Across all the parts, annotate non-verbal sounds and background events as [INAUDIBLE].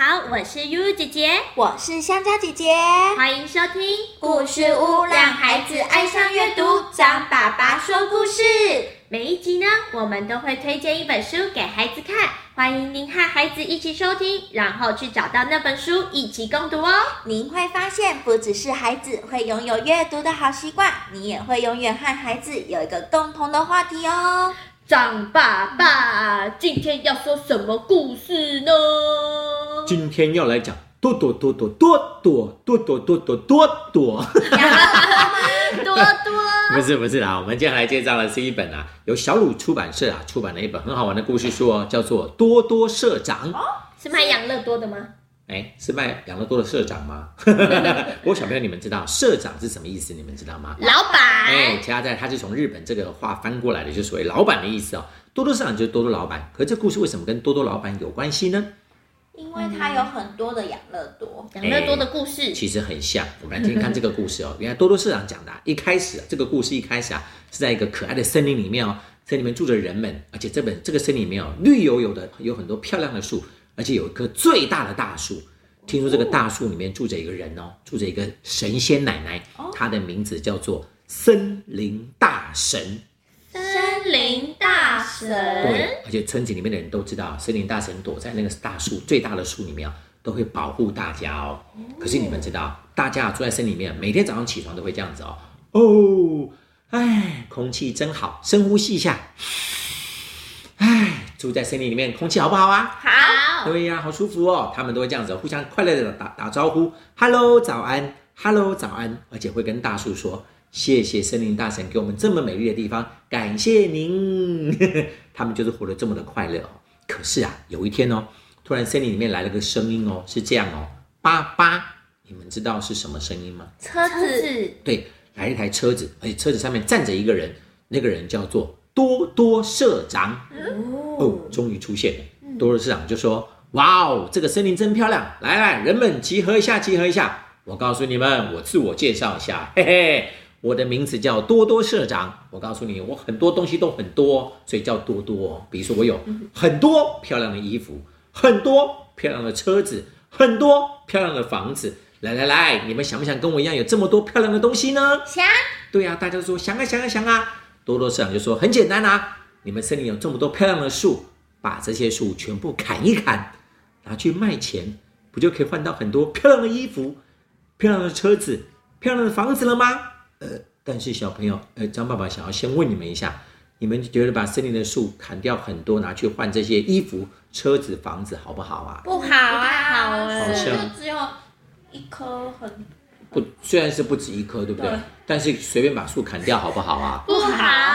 好，我是悠悠姐姐，我是香蕉姐姐，欢迎收听故事屋，让孩子爱上阅读。张爸爸说故事。每一集呢，我们都会推荐一本书给孩子看，欢迎您和孩子一起收听，然后去找到那本书一起共读哦。您会发现，不只是孩子会拥有阅读的好习惯，你也会永远和孩子有一个共同的话题哦。张爸爸，今天要说什么故事呢？今天要来讲多多多多多多多多多多多多，多多 [LAUGHS] [LAUGHS] 不是不是啦，我们接下来介绍的是一本啊，由小鲁出版社啊出版的一本很好玩的故事书哦，叫做《多多社长》。是卖养乐多的吗？哎，是卖养乐多的社长吗？[LAUGHS] 不过小朋友，你们知道社长是什么意思？你们知道吗？老板。哎，其他在它是从日本这个话翻过来的，就所谓老板的意思哦。多多社长就是多多老板，可这故事为什么跟多多老板有关系呢？因为它有很多的养乐多，养乐多的故事其实很像。我们来听听看这个故事哦。原来多多社长讲的，一开始啊，这个故事一开始啊，是在一个可爱的森林里面哦，森林里面住着人们，而且这本这个森林里面哦，绿油油的，有很多漂亮的树，而且有一棵最大的大树。听说这个大树里面住着一个人哦，住着一个神仙奶奶，她的名字叫做森林大神。森林大神，对，而且村子里面的人都知道，森林大神躲在那个大树最大的树里面，都会保护大家哦。可是你们知道，大家住在森林里面，每天早上起床都会这样子哦。哦，哎，空气真好，深呼吸一下。哎，住在森林里面，空气好不好啊？好。对呀，好舒服哦。他们都会这样子，互相快乐的打打招呼，Hello，早安，Hello，早安，而且会跟大树说。谢谢森林大神给我们这么美丽的地方，感谢您。[LAUGHS] 他们就是活得这么的快乐哦。可是啊，有一天哦，突然森林里面来了个声音哦，是这样哦，叭叭，你们知道是什么声音吗？车子。对，来一台车子，而且车子上面站着一个人，那个人叫做多多社长。哦，终于出现了。多多社长就说：“哇哦，这个森林真漂亮！来来，人们集合一下，集合一下。我告诉你们，我自我介绍一下，嘿嘿。”我的名字叫多多社长。我告诉你，我很多东西都很多，所以叫多多。比如说，我有很多漂亮的衣服，很多漂亮的车子，很多漂亮的房子。来来来，你们想不想跟我一样有这么多漂亮的东西呢？想。对呀，大家都说想啊想啊想啊。多多社长就说很简单啊，你们森林有这么多漂亮的树，把这些树全部砍一砍，拿去卖钱，不就可以换到很多漂亮的衣服、漂亮的车子、漂亮的房子了吗？呃，但是小朋友，呃，张爸爸想要先问你们一下，你们觉得把森林的树砍掉很多，拿去换这些衣服、车子、房子，好不好啊？不好啊，好像只有一棵很不，虽然是不止一棵，对不对？但是随便把树砍掉，好不好啊？不好，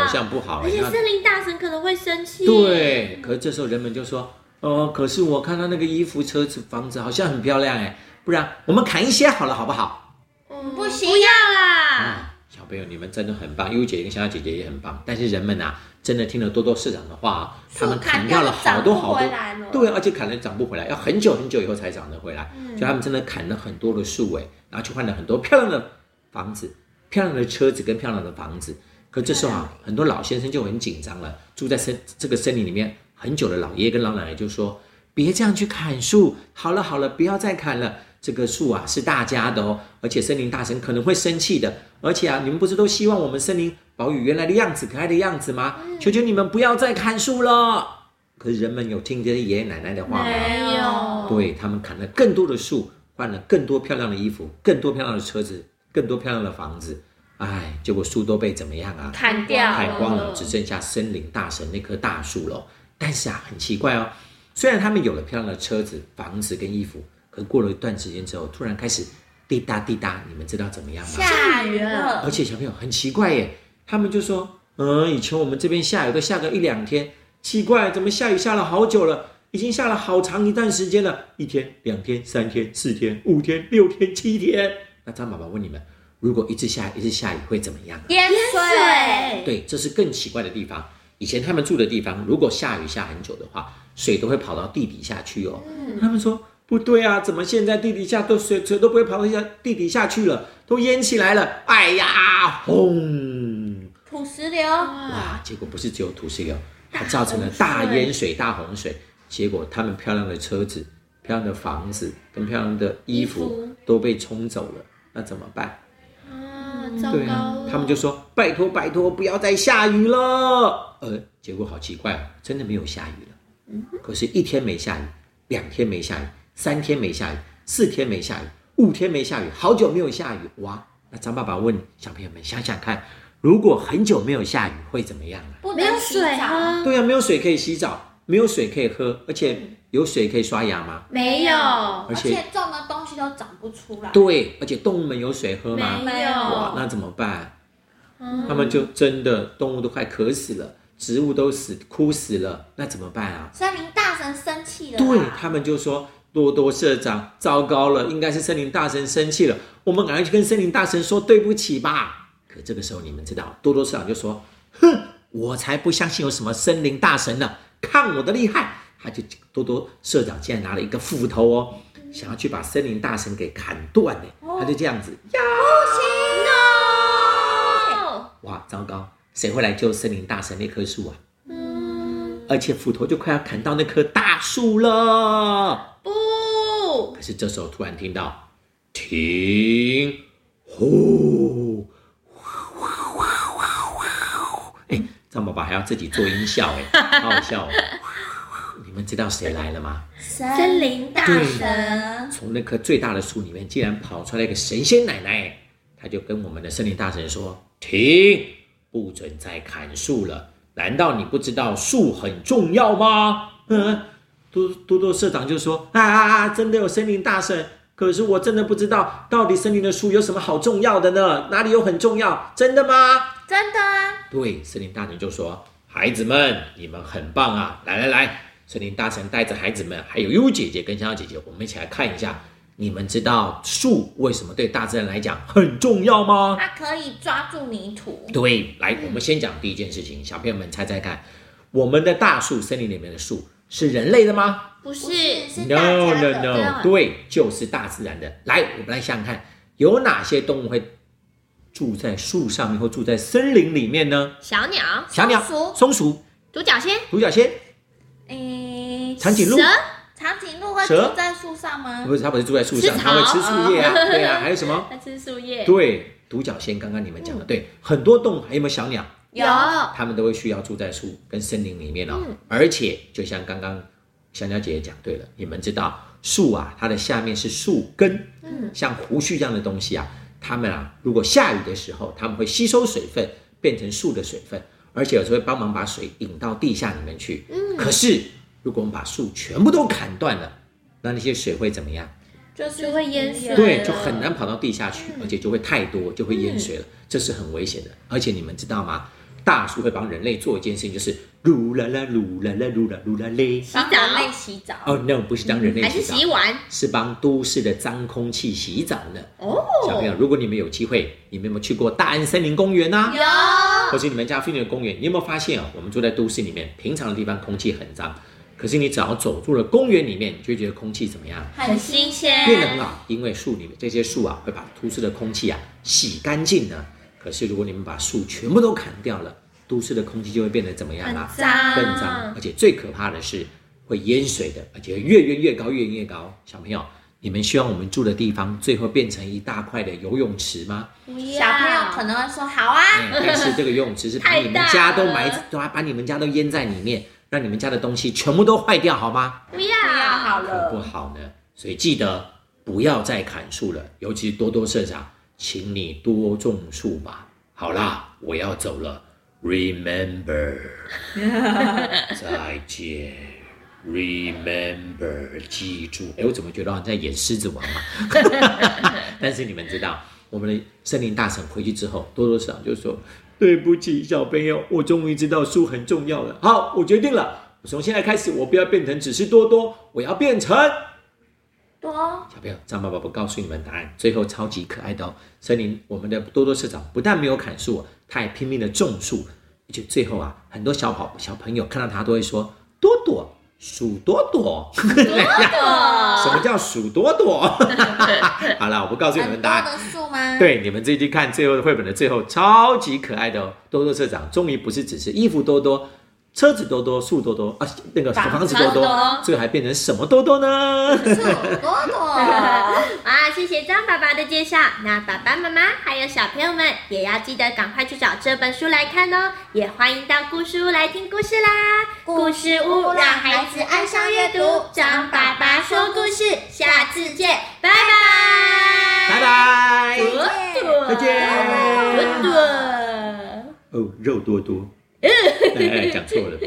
好像不好。而且森林大神可能会生气。对，可是这时候人们就说，哦，可是我看到那个衣服、车子、房子好像很漂亮哎，不然我们砍一些好了，好不好？不行，不要啦！小朋友，你们真的很棒，优姐跟小小姐姐也很棒。但是人们啊，真的听了多多市长的话，他们砍掉了好多好多，对，而且砍了长不回来，要很久很久以后才长得回来。所以他们真的砍了很多的树，哎，然后去换了很多漂亮的房子、漂亮的车子跟漂亮的房子。可这时候啊，很多老先生就很紧张了，住在森这个森林里面很久的老爷爷跟老奶奶就说：“别这样去砍树，好了好了，不要再砍了。”这个树啊是大家的哦，而且森林大神可能会生气的。而且啊，你们不是都希望我们森林保有原来的样子、可爱的样子吗？求求你们不要再砍树了。可是人们有听这些爷爷奶奶的话吗？没有。对他们砍了更多的树，换了更多漂亮的衣服、更多漂亮的车子、更多漂亮的房子。哎，结果树都被怎么样啊？砍掉，砍光了，只剩下森林大神那棵大树了。但是啊，很奇怪哦，虽然他们有了漂亮的车子、房子跟衣服。过了一段时间之后，突然开始滴答滴答，你们知道怎么样吗？下雨了。而且小朋友很奇怪耶，他们就说：“嗯，以前我们这边下雨都下个一两天，奇怪，怎么下雨下了好久了？已经下了好长一段时间了，一天、两天、三天、四天、五天、六天、七天。”那张爸爸问你们：如果一直下一直下雨会怎么样？淹水。对，这是更奇怪的地方。以前他们住的地方，如果下雨下很久的话，水都会跑到地底下去哦。他们说。不对啊，怎么现在地底下都水水都不会跑到下地底下去了，都淹起来了！哎呀，轰！土石流哇！结果不是只有土石流，它造成了大淹水、大洪水。结果他们漂亮的车子、漂亮的房子跟漂亮的衣服都被冲走了，那怎么办？啊，糟对啊，他们就说拜托拜托，不要再下雨了。呃，结果好奇怪，真的没有下雨了。可是，一天没下雨，两天没下雨，三天没下雨，四天没下雨，五天没下雨，好久没有下雨。哇！那张爸爸问小朋友们，想想看，如果很久没有下雨会怎么样啊？不没有能洗澡，水喝，对啊，没有水可以洗澡，没有水可以喝，而且有水可以刷牙吗？没有，而而且且种的东西都长不出来。对，而且动物们有水喝吗？没有哇，有，那怎么办？嗯他们就真的动物都快渴死了，植物都死枯死了，那怎么办啊？森林大神生气了，对他们就说多多社长，糟糕了，应该是森林大神生气了，我们赶快去跟森林大神说对不起吧。可这个时候你们知道，多多社长就说：“哼，我才不相信有什么森林大神呢，看我的厉害！”他就多多社长竟然拿了一个斧头哦，想要去把森林大神给砍断呢，他就这样子呀，no，哇，糟糕，谁会来救森林大神那棵树啊？嗯，而且斧头就快要砍到那棵大树了。不，可是这时候突然听到停，呼，哎，张爸爸还要自己做音效，哎，[LAUGHS] 好好笑哦。你们知道谁来了吗？森林大对神，从那棵最大的树里面，竟然跑出来一个神仙奶奶，她就跟我们的森林大神说：“停，不准再砍树了。难道你不知道树很重要吗？”嗯，多多多社长就说：“啊啊啊，真的有森林大神，可是我真的不知道到底森林的树有什么好重要的呢？哪里有很重要？真的吗？”真的啊，对，森林大神就说：“孩子们，你们很棒啊！来来来，森林大神带着孩子们，还有优姐姐跟香香姐姐，我们一起来看一下。你们知道树为什么对大自然来讲很重要吗？它可以抓住泥土，对，来，我们先讲第一件事情，小朋友们猜猜看，我们的大树，森林里面的树是人类的吗？不是 No 大 No No，对，就是大自然的。来，我们来想想看，有哪些动物会住在树上面或住在森林里面呢？小鸟、小鸟、松鼠。松鼠、独角仙、独角仙、诶，长颈鹿。蛇、长颈鹿会蛇住在树上吗？不是，它不是住在树上，它会吃树叶啊，[LAUGHS] 对啊，还有什么？它吃树叶，对，独角仙，刚刚你们讲的对，很多动物还有没有小鸟？有，他们都会需要住在树跟森林里面哦。嗯而且，就像刚刚香蕉姐姐讲对了，你们知道树啊，它的下面是树根，嗯，像胡须这样的东西啊，它们啊，如果下雨的时候，它们会吸收水分，变成树的水分，而且有时候会帮忙把水引到地下里面去。嗯可是，如果我们把树全部都砍断了，那那些水会怎么样？就是就会淹水对，就很难跑到地下去，而且就会太多，就会淹水了，这是很危险的。而且你们知道吗？大树会帮人类做一件事情，就是噜啦啦噜啦啦噜啦噜啦嘞。洗澡帮人类洗澡，哦、no，不是当人类还是洗澡，是帮都市的脏空气洗澡呢。哦，小朋友，如果你们有机会，你们有没有去过大安森林公园呢、有或是你们家附近的公园，你有没有发现啊？我们住在都市里面，平常的地方空气很脏，可是你只要走入了公园里面，你就会觉得空气怎么样？很新鲜，变得很好，因为树里面这些树啊，会把都市的空气啊洗干净呢。可是如果你们把树全部都砍掉了，都市的空气就会变得怎么样很啊？脏，更脏，而且最可怕的是会淹水的，而且越淹越高，越淹越高。小朋友，你们希望我们住的地方最后变成一大块的游泳池吗？不要小朋友可能会说好啊，哎，但是这个游泳池是把你们家都埋，都把你们家都淹在里面，让你们家的东西全部都坏掉，好吗？不要不要好了不，好呢。所以记得不要再砍树了，尤其是多多社长，请你多种树吧。好啦，我要走了，Remember，[LAUGHS] 再见，Remember，记住。哎，我怎么觉得好像在演狮子王嘛？[LAUGHS] 但是你们知道，我们的森林大神回去之后，多多社长就说：“对不起，小朋友，我终于知道树很重要了。好，我决定了，我从现在开始，我不要变成只是多多，我要变成多小朋友。张爸爸不告诉你们答案，最后超级可爱的哦。森林，我们的多多社长不但没有砍树，他还拼命的种树，而且最后啊，很多小跑小朋友看到他都会说：多多。数多多，什么叫数多多？好了，我不告诉你们答案。的树吗？，对，你们自己去看最后的绘本的最后，超级可爱的哦。多多社长终于不是只是衣服多多，车子多多，树多多啊，那个房房子多多，最后还变成什么多多呢？树多多。[LAUGHS] 啊，谢谢张爸爸的介绍。那爸爸妈妈还有小朋友们也要记得赶快去找这本书来看哦。也欢迎到故事屋来听故事啦！故事屋让孩子爱上阅读，张爸爸说故事，下次见，拜拜，拜拜，再见，多多，哦，肉多多。哎，讲错了。